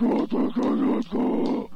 Go, go, go, go, go.